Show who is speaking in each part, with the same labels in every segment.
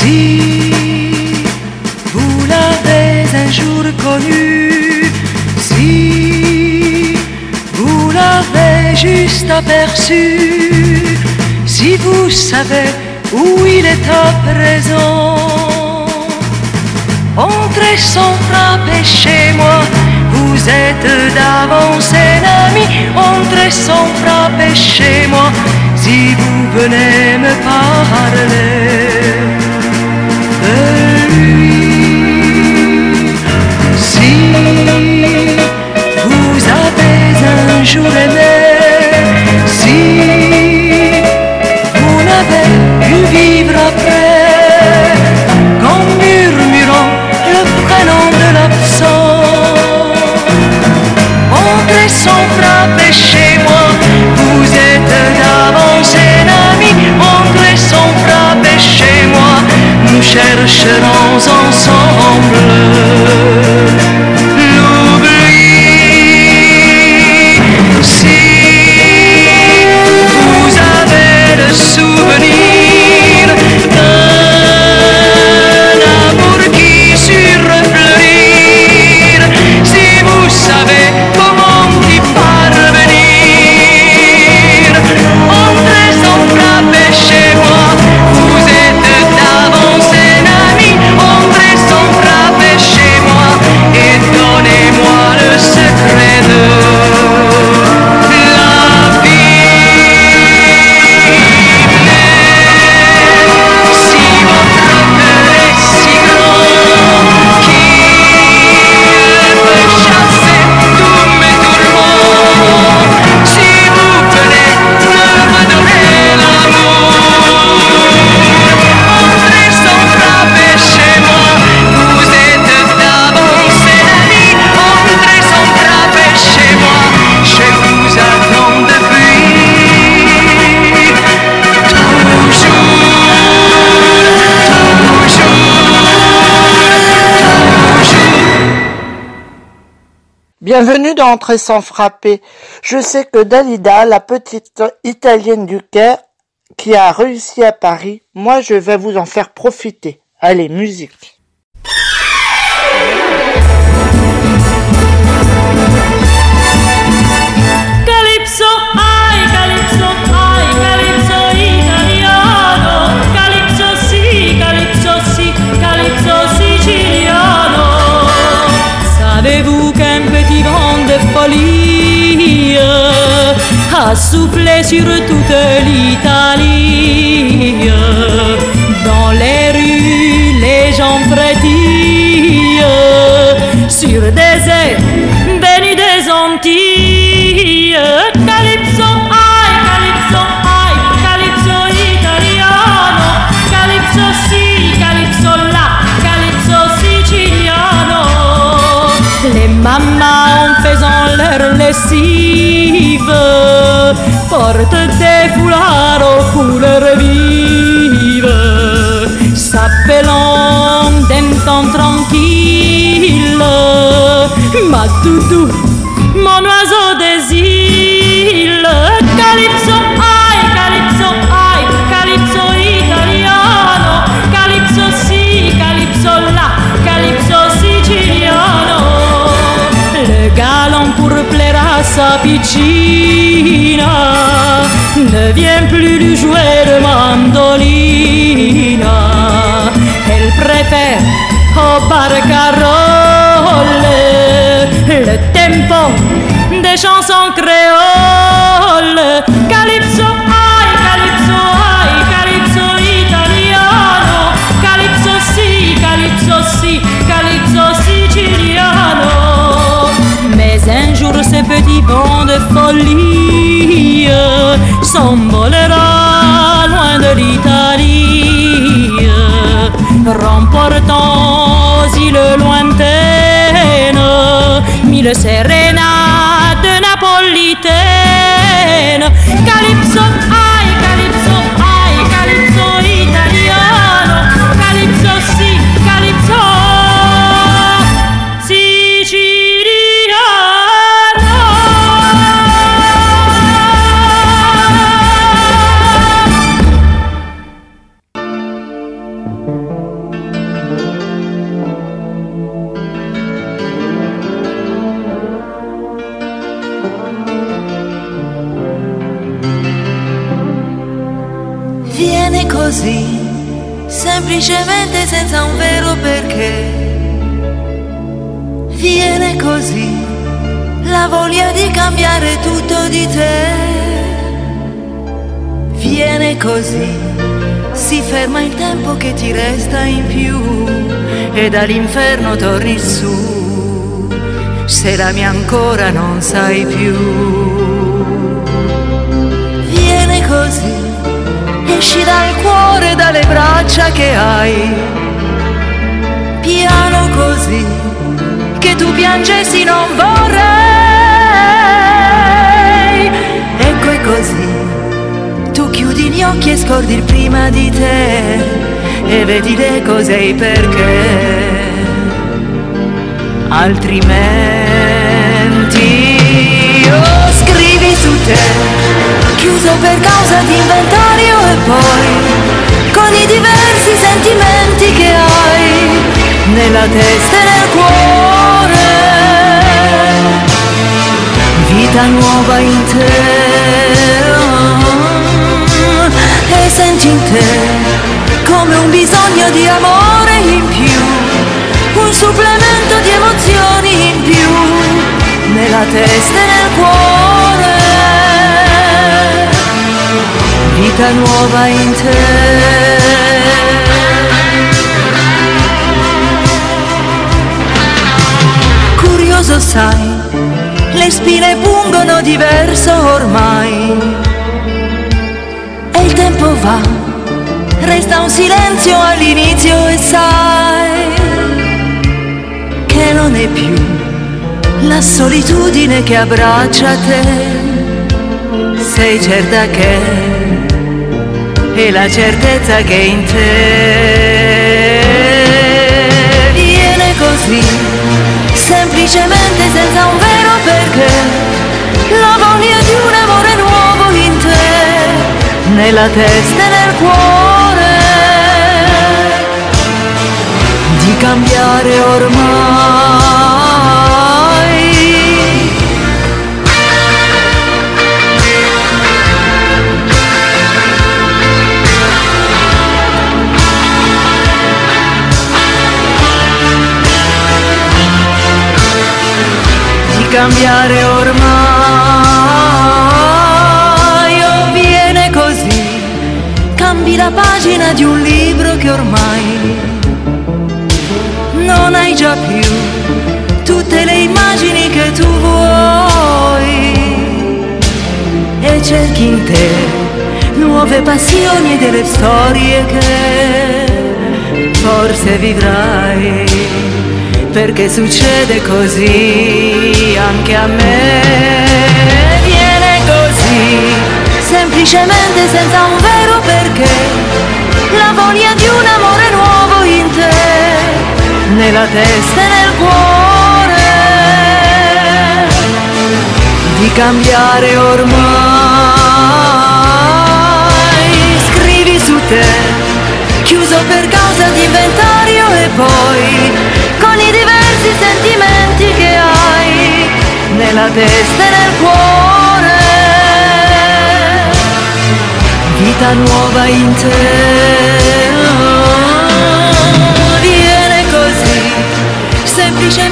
Speaker 1: Si vous l'avez un jour connu, si vous l'avez juste aperçu, si vous savez où il est à présent, entrez sans frapper chez moi. Vous êtes d'avance un ami, entrez sans frapper chez moi. Si vous venez me parler un jour aimé, si vous n'avez pu vivre après, qu'en murmurant le prénom de l'absent, entrez sans frapper chez moi, vous êtes d'avance un ami, entrez sans frapper chez moi, nous chercherons ensemble
Speaker 2: Entrée sans frapper. Je sais que Dalida, la petite italienne du Caire, qui a réussi à Paris, moi je vais vous en faire profiter. Allez, musique.
Speaker 3: Folie a soufflé sur toute l'Italie. Dans les rues, les gens frétillent sur des airs espressiva porta te fularo couleur vive. S'appelant d'un temps tranquille ma toutou mon oiseau sa piccina ne vient plus lui jouer de mandolina. Elle préfère au barcarolle le tempo des chansons créoles. Calypso, ai, calypso, ai, calypso italiano, calypso si, calypso si, calypso petit vent de folie s'envolera loin de l'Italie, remportant aux îles lointaines mille sérénades napolitaines. Calypso,
Speaker 4: te. Viene così, si ferma il tempo che ti resta in più e dall'inferno torni su, se la mia ancora non sai più. Viene così, esci dal cuore, dalle braccia che hai, piano così, che tu piangessi non vorrei. Chiudi gli occhi e scordi il prima di te e vedi le cose e perché. Altrimenti oh, scrivi su te, chiuso per causa di inventario e poi con i diversi sentimenti che hai nella testa e nel cuore. Vita nuova in te senti in te come un bisogno di amore in più, un supplemento di emozioni in più nella testa e nel cuore. Vita nuova in te. Curioso sai, le spine pungono diverso ormai. Va, resta un silenzio all'inizio e sai che non è più la solitudine che abbraccia te. Sei certa che è la certezza che in te viene così, semplicemente senza un vero perché. Nella testa e nel cuore, di cambiare ormai. di cambiare ormai la pagina di un libro che ormai non hai già più. Tutte le immagini che tu vuoi. E cerchi in te nuove passioni e delle storie che forse vivrai. Perché succede così anche a me. Semplicemente senza un vero perché. La voglia di un amore nuovo in te, nella testa e nel cuore, di cambiare ormai. Scrivi su te, chiuso per causa di inventario e poi con i diversi sentimenti che hai nella testa e nel cuore. Vita nuova in te. Viene così, semplicemente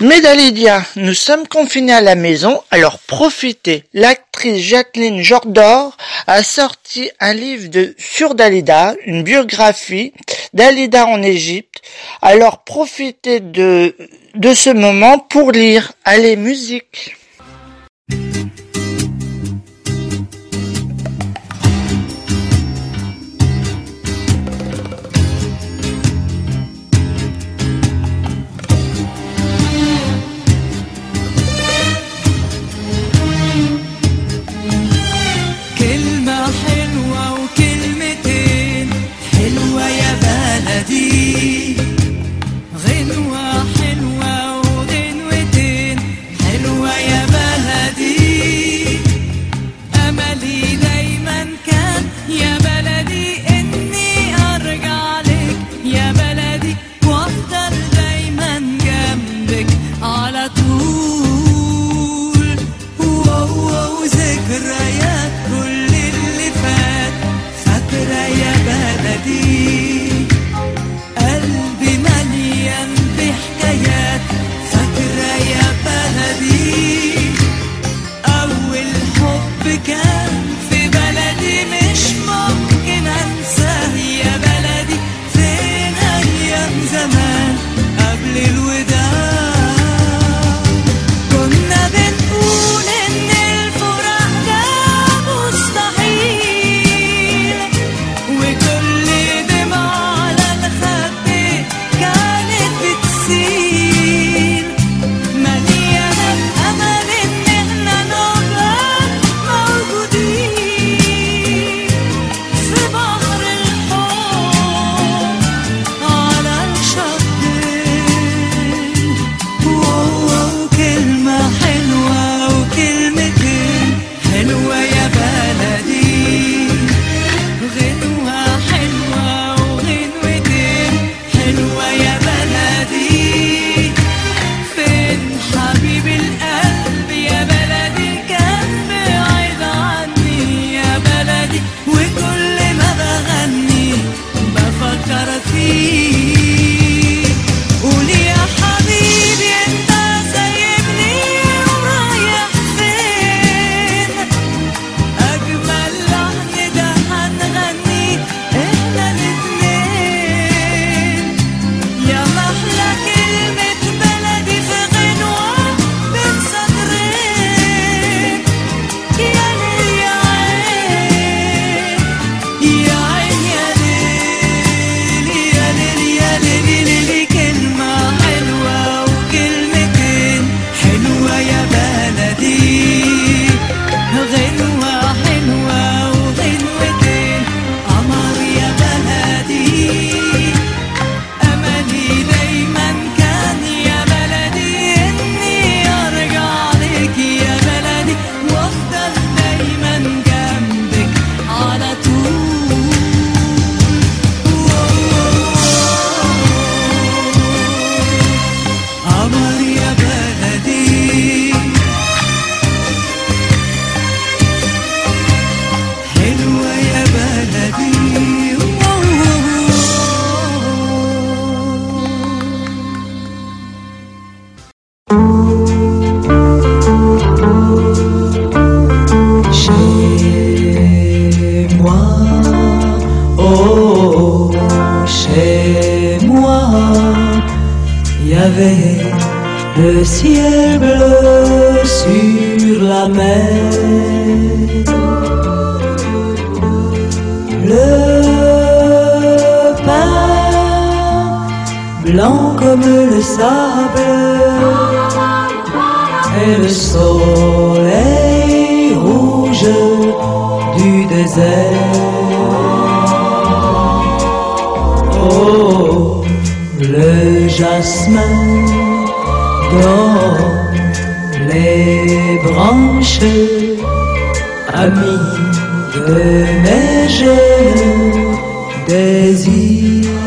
Speaker 2: Dalidiens, nous sommes confinés à la maison, alors profitez. L'actrice Jacqueline Jordor a sorti un livre de, sur Dalida, une biographie Dalida en Égypte. Alors profitez de, de ce moment pour lire. Allez, musique.
Speaker 5: La mer. Le pain blanc comme le sable et le soleil rouge du désert. Oh, le jasmin dans les branches, amis de mes jeunes désirs.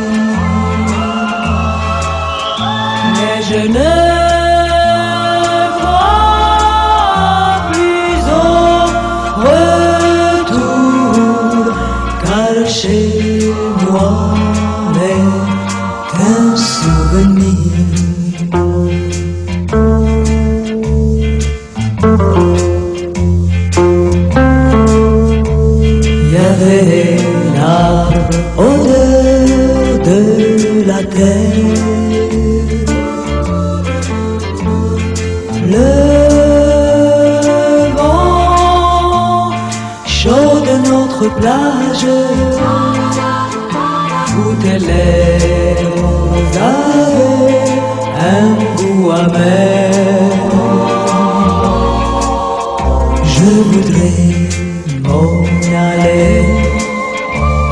Speaker 5: Je voudrais m'en aller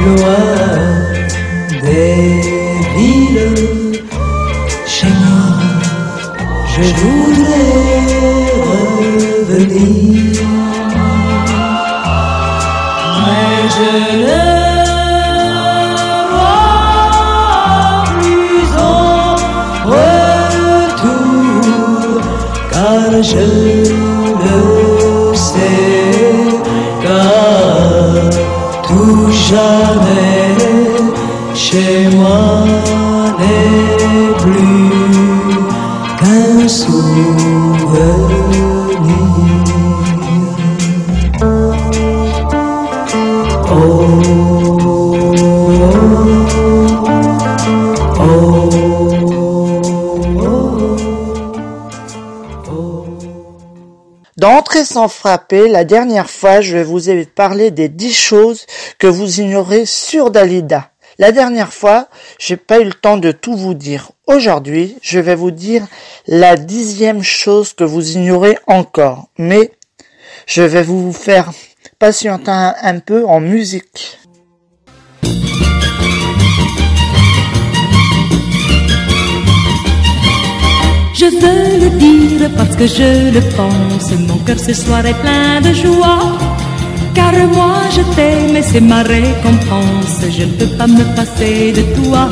Speaker 5: loin des villes chez moi. Je voudrais revenir, mais je ne car je le sais, car
Speaker 2: Entrer sans frapper, la dernière fois, je vous ai parlé des dix choses que vous ignorez sur Dalida. La dernière fois, j'ai pas eu le temps de tout vous dire. Aujourd'hui, je vais vous dire la dixième chose que vous ignorez encore. Mais, je vais vous faire patienter un peu en musique.
Speaker 3: Je veux le dire parce que je le pense. Mon cœur ce soir est plein de joie. Car moi je t'aime et c'est ma récompense. Je ne peux pas me passer de toi.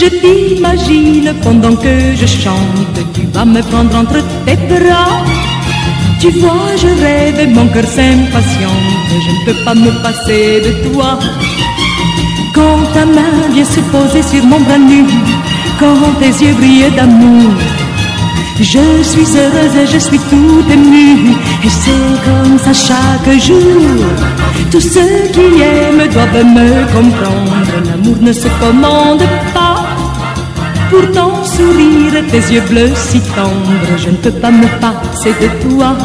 Speaker 3: Je t'imagine pendant que je chante. Tu vas me prendre entre tes bras. Tu vois, je rêve et mon cœur s'impatiente. Je ne peux pas me passer de toi. Quand ta main vient se poser sur mon bras nu, quand tes yeux brillent d'amour, je suis heureuse et je suis tout émue, et c'est comme ça chaque jour. Tous ceux qui aiment doivent me comprendre, l'amour ne se commande pas. Pour ton sourire tes yeux bleus si tendres, je ne peux pas me passer de toi.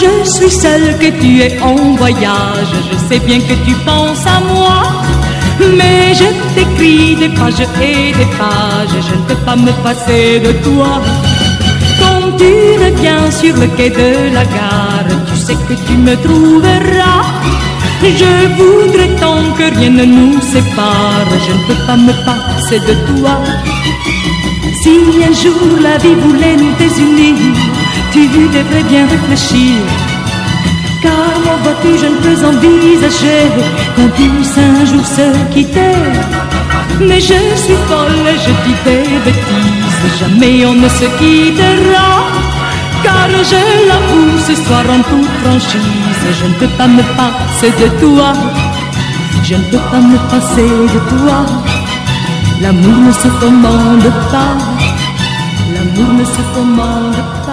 Speaker 3: Je suis seule, que tu es en voyage, je sais bien que tu penses à moi. Mais je t'écris des pages et des pages, je ne peux pas me passer de toi. Quand tu reviens sur le quai de la gare, tu sais que tu me trouveras. Je voudrais tant que rien ne nous sépare, je ne peux pas me passer de toi. Si un jour la vie voulait nous désunir, tu devrais bien réfléchir? Car moi, vois-tu, je ne peux envisager qu'on puisse un jour se quitter. Mais je suis folle, je dis des bêtises, jamais on ne se quittera. Car je l'avoue ce soir en toute franchise, je ne peux pas me passer de toi. Je ne peux pas me passer de toi. L'amour ne se commande pas. L'amour ne se commande pas.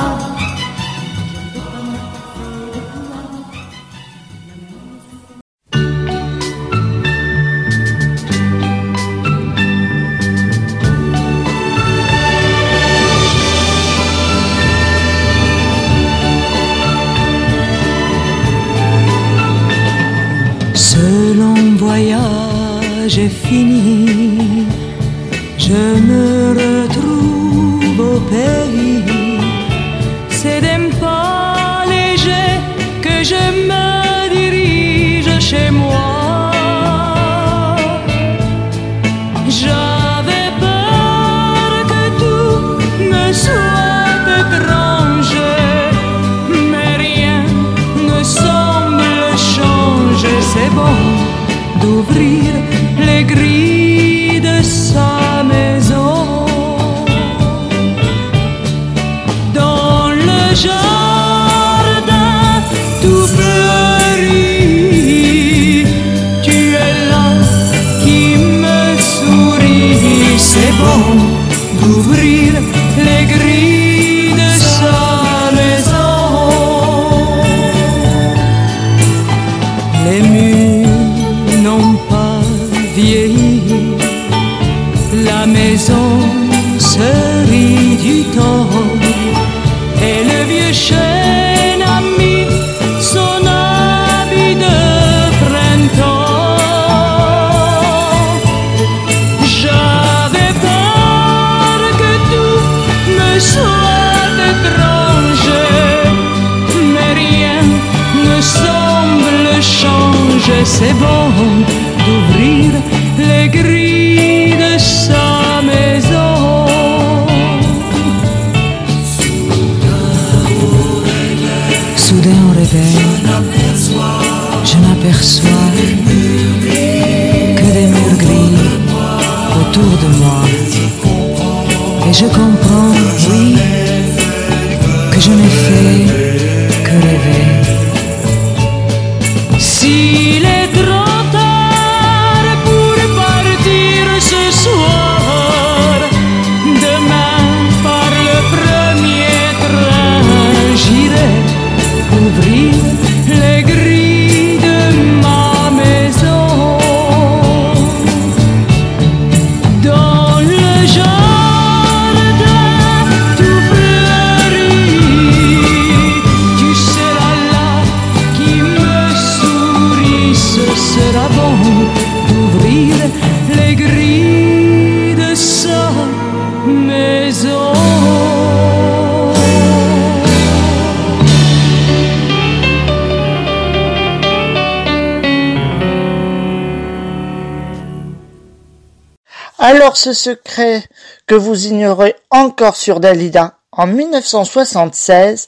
Speaker 2: ce
Speaker 3: secret que vous ignorez encore sur Dalida. En 1976,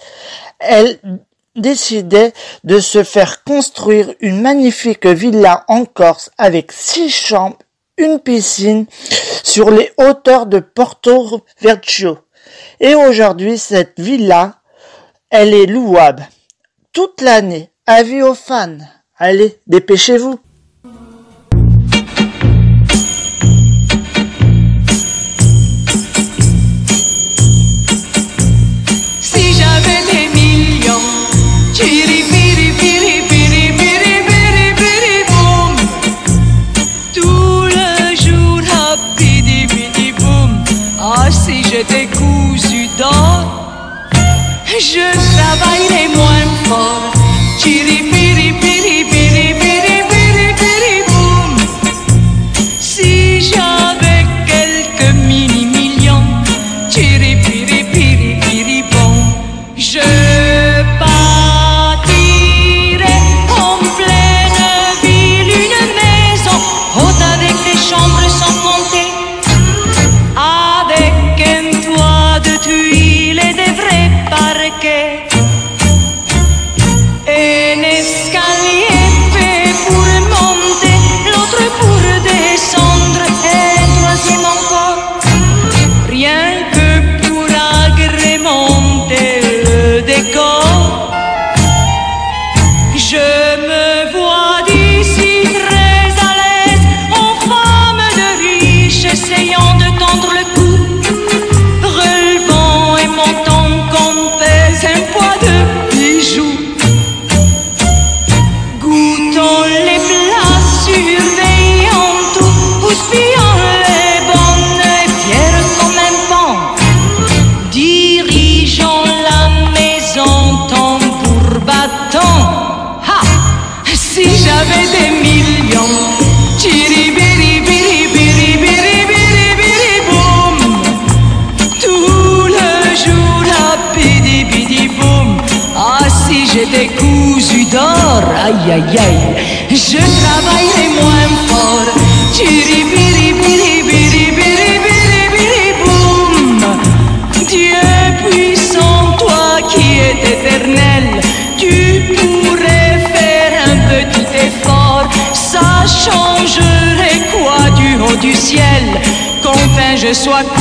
Speaker 3: elle décidait de se faire construire une magnifique villa en Corse avec six chambres, une piscine sur les hauteurs de Porto Vecchio. Et aujourd'hui, cette villa, elle est louable toute l'année. Avis aux fans. Allez, dépêchez-vous. baile muerto. Qu'enfin je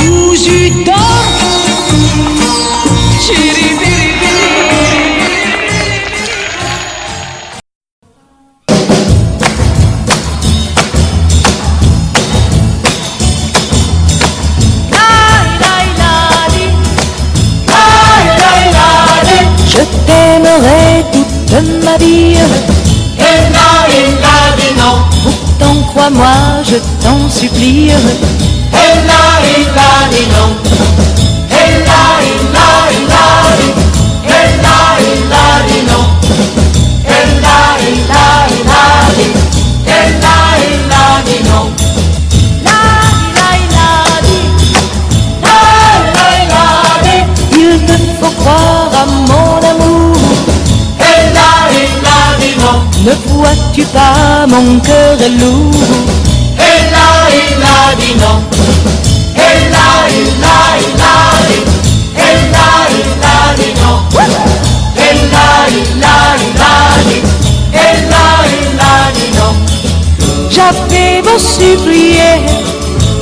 Speaker 4: J'avais beau supplier,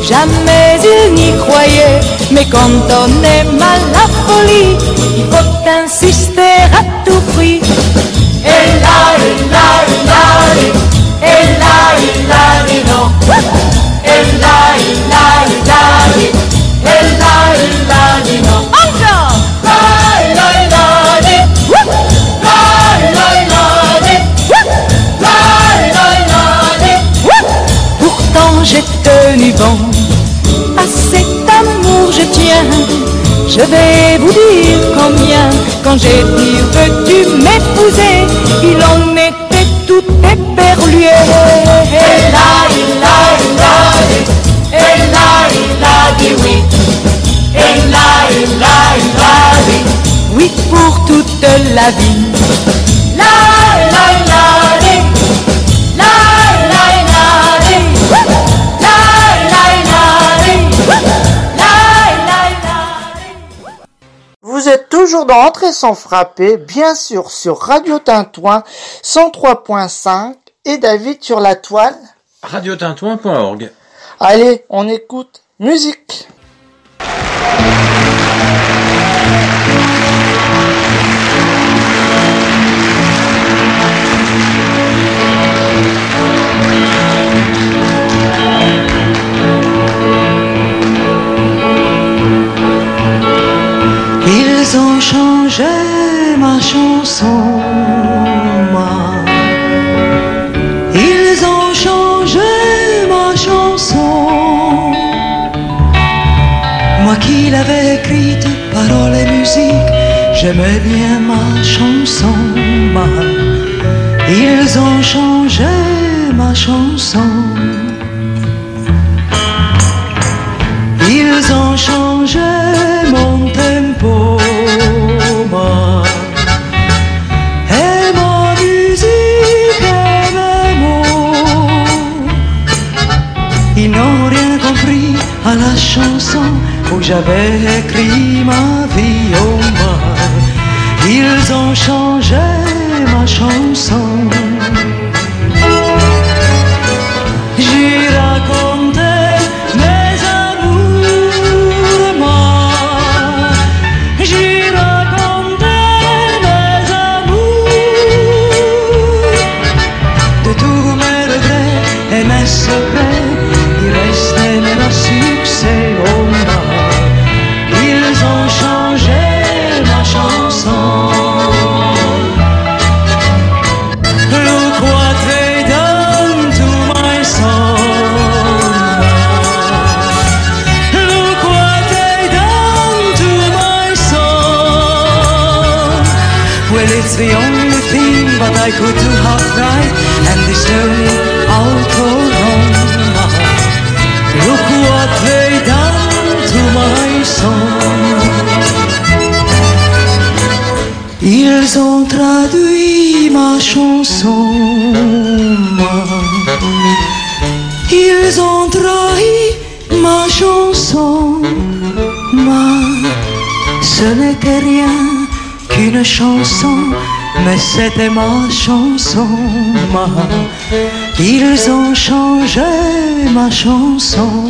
Speaker 4: jamais il n'y croyait. Mais quand on aime à la folie, il faut insister à tout prix. À cet amour je tiens. Je vais vous dire combien. Quand j'ai dit veux-tu m'épouser, il en était tout éperlué. Oui. Pour toute la vie.
Speaker 2: Vous êtes toujours dans Entrée sans frapper, bien sûr sur Radio Tintouin 103.5 et David sur la toile.
Speaker 6: Radiotintouin.org
Speaker 2: Allez, on écoute musique.
Speaker 3: Mais c'était ma chanson, moi. Ils ont changé ma chanson.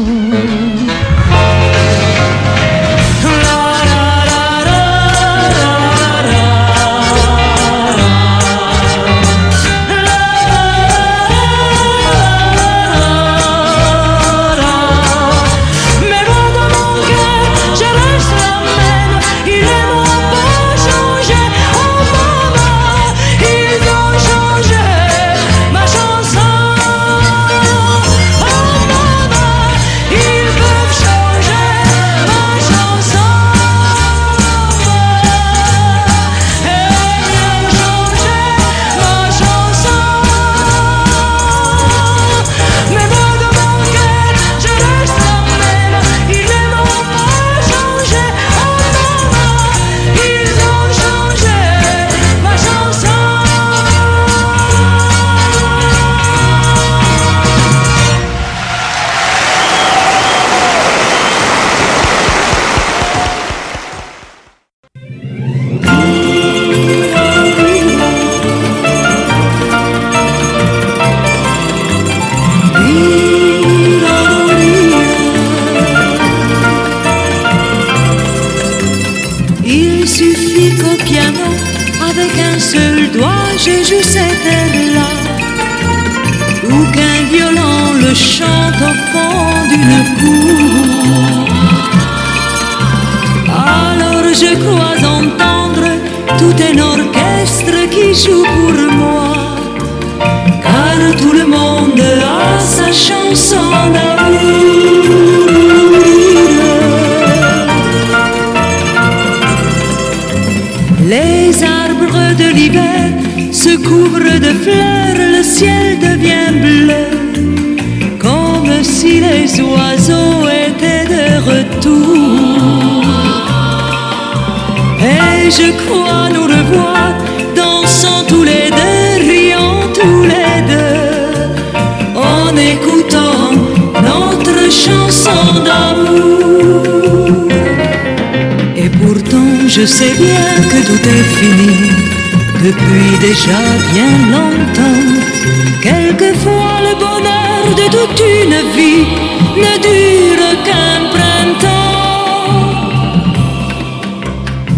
Speaker 7: Chanson d'amour. Et pourtant je sais bien que tout est fini depuis déjà bien longtemps. Quelquefois le bonheur de toute une vie ne dure qu'un printemps.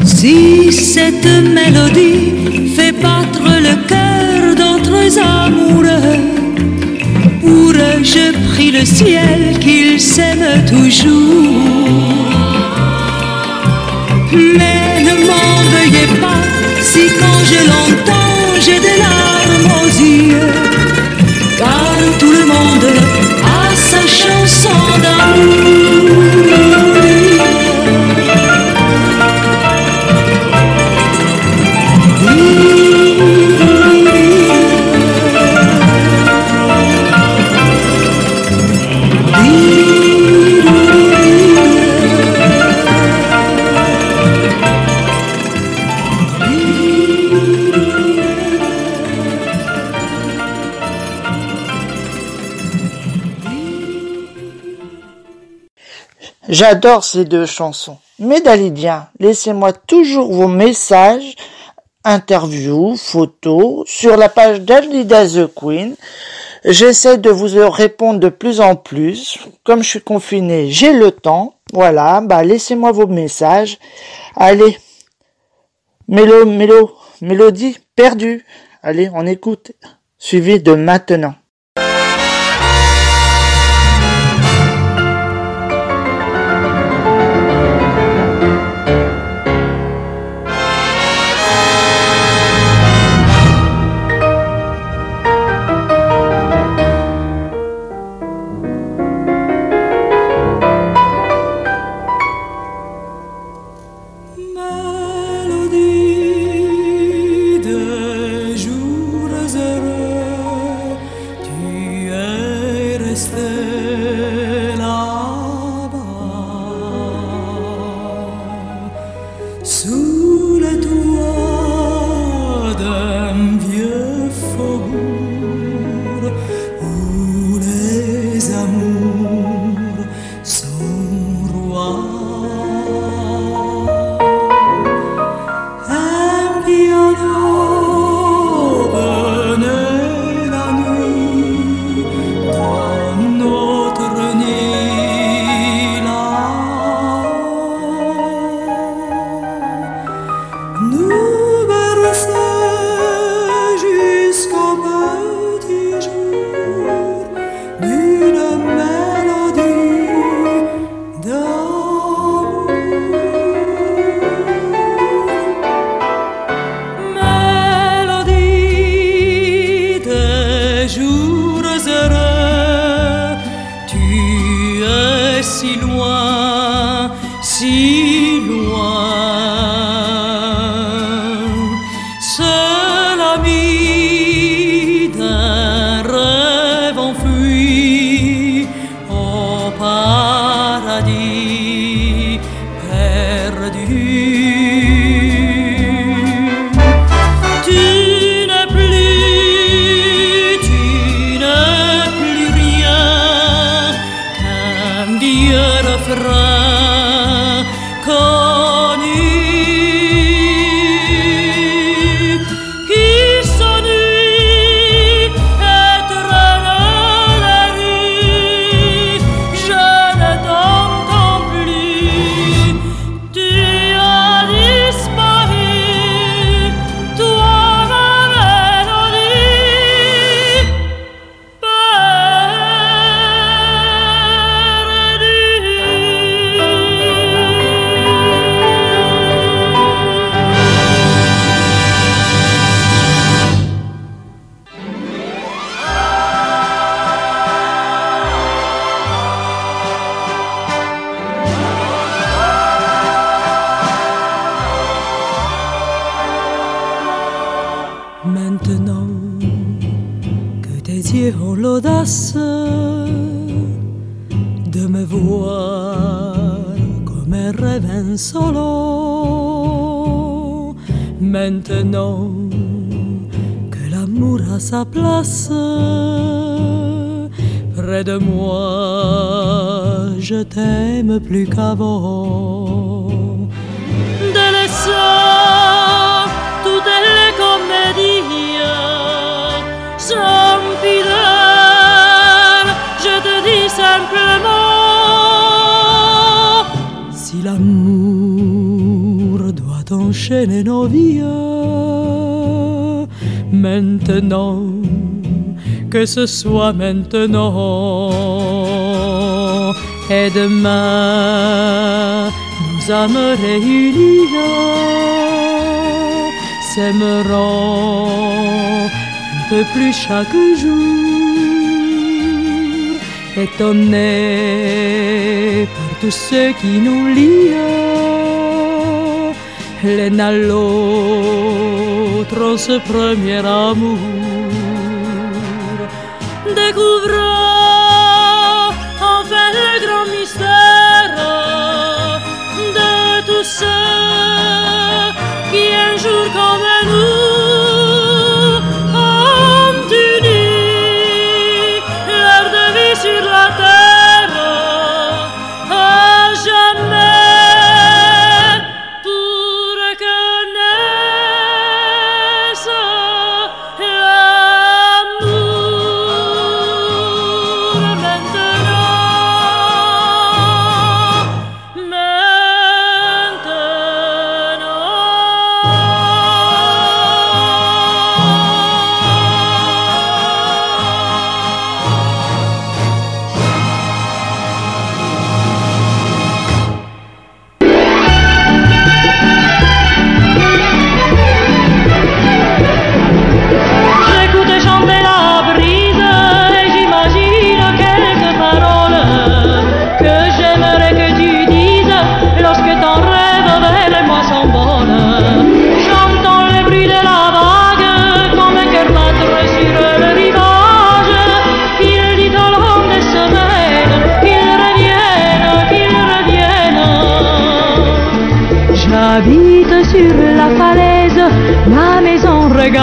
Speaker 7: Si cette mélodie fait battre le cœur d'autres amoureux, je prie le ciel qu'ils s'aiment toujours. Mais ne m'en veuillez pas si quand je l'entends j'ai des larmes aux yeux. Car tout le monde a sa chanson
Speaker 2: J'adore ces deux chansons. Dalidiens, laissez-moi toujours vos messages, interviews, photos sur la page Dalida the Queen. J'essaie de vous répondre de plus en plus. Comme je suis confiné, j'ai le temps. Voilà, bah laissez-moi vos messages. Allez, mélo, mélo, mélodie perdue. Allez, on écoute. Suivi de maintenant.
Speaker 3: Maintenant que l'amour a sa place près de moi, je t'aime plus qu'avant. Délaissant toutes les comédies sans fidèle, je te dis simplement si l'amour enchaîner nos vies. Maintenant que ce soit maintenant et demain nous âmes réunies s'aimeront un peu plus chaque jour. Étonnés par tous ceux qui nous lient l'un à l'autre en ce premier amour. Découvrant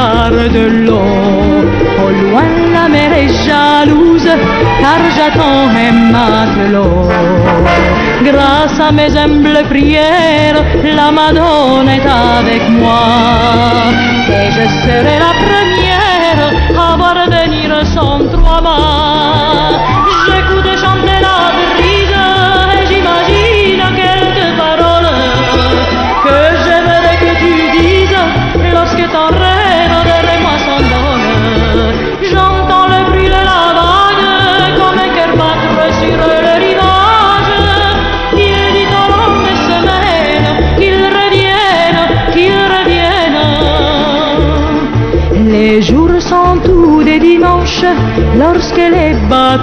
Speaker 3: regarde l'eau. Au loin la mer est jalouse, car j'attends un matelot. Grâce à mes humbles prières, la Madone est avec moi. Et je serai la première à voir venir son trois-mâts.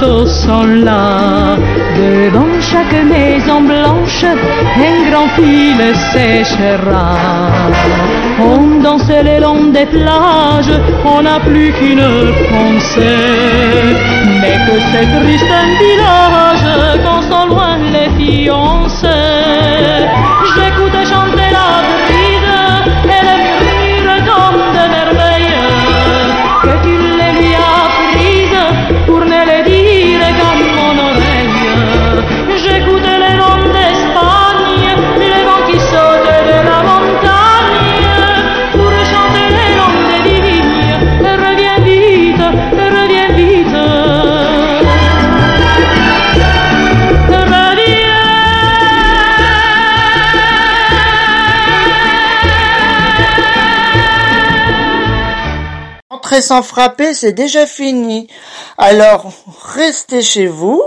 Speaker 3: Les bateaux sont là. Devant chaque maison blanche, un grand fil séchera. On danse le long des plages, on n'a plus qu'une pensée. Mais que c'est triste un village quand sont loin les fiancés.
Speaker 2: Sans frapper, c'est déjà fini. Alors, restez chez vous.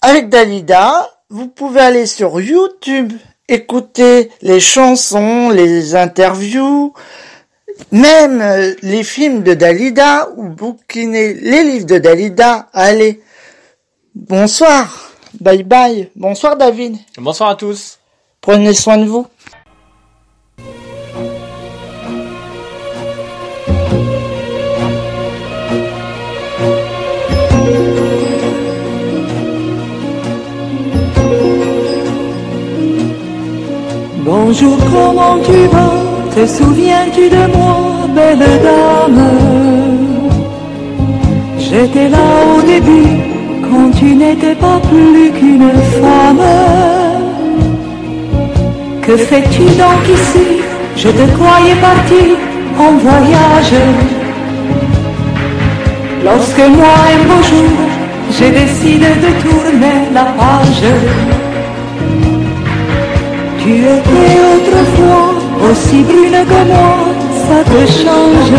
Speaker 2: Avec Dalida, vous pouvez aller sur YouTube, écouter les chansons, les interviews, même euh, les films de Dalida ou bouquiner les livres de Dalida. Allez, bonsoir, bye bye, bonsoir David,
Speaker 6: Bonsoir à tous.
Speaker 2: prenez soin de vous.
Speaker 3: Bonjour, comment tu vas? Te souviens-tu de moi, belle dame? J'étais là au début, quand tu n'étais pas plus qu'une femme. Que fais-tu donc ici? Je te croyais parti en voyage. Lorsque moi, un beau jour, j'ai décidé de tourner la page. Tu étais autrefois aussi brune que moi, ça te change.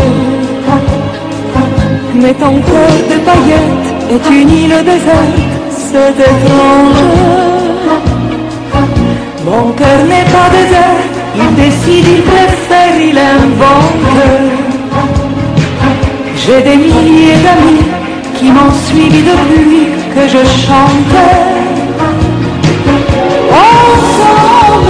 Speaker 3: Mais ton cœur de paillettes est une île déserte, c'est étrange. Mon cœur n'est pas désert, il décide, il préfère, il invente. J'ai des milliers d'amis qui m'ont suivi depuis que je chantais.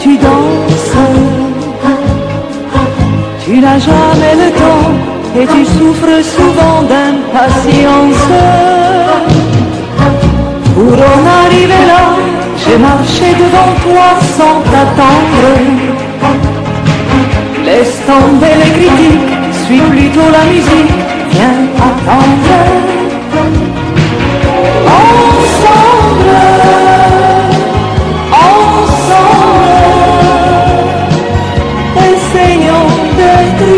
Speaker 3: Tu danses. Tu n'as jamais le temps et tu souffres souvent d'impatience. Pour en arriver là, j'ai marché devant toi sans t'attendre. Laisse tomber les critiques, suis plutôt la musique, viens attendre. Ensemble, birthday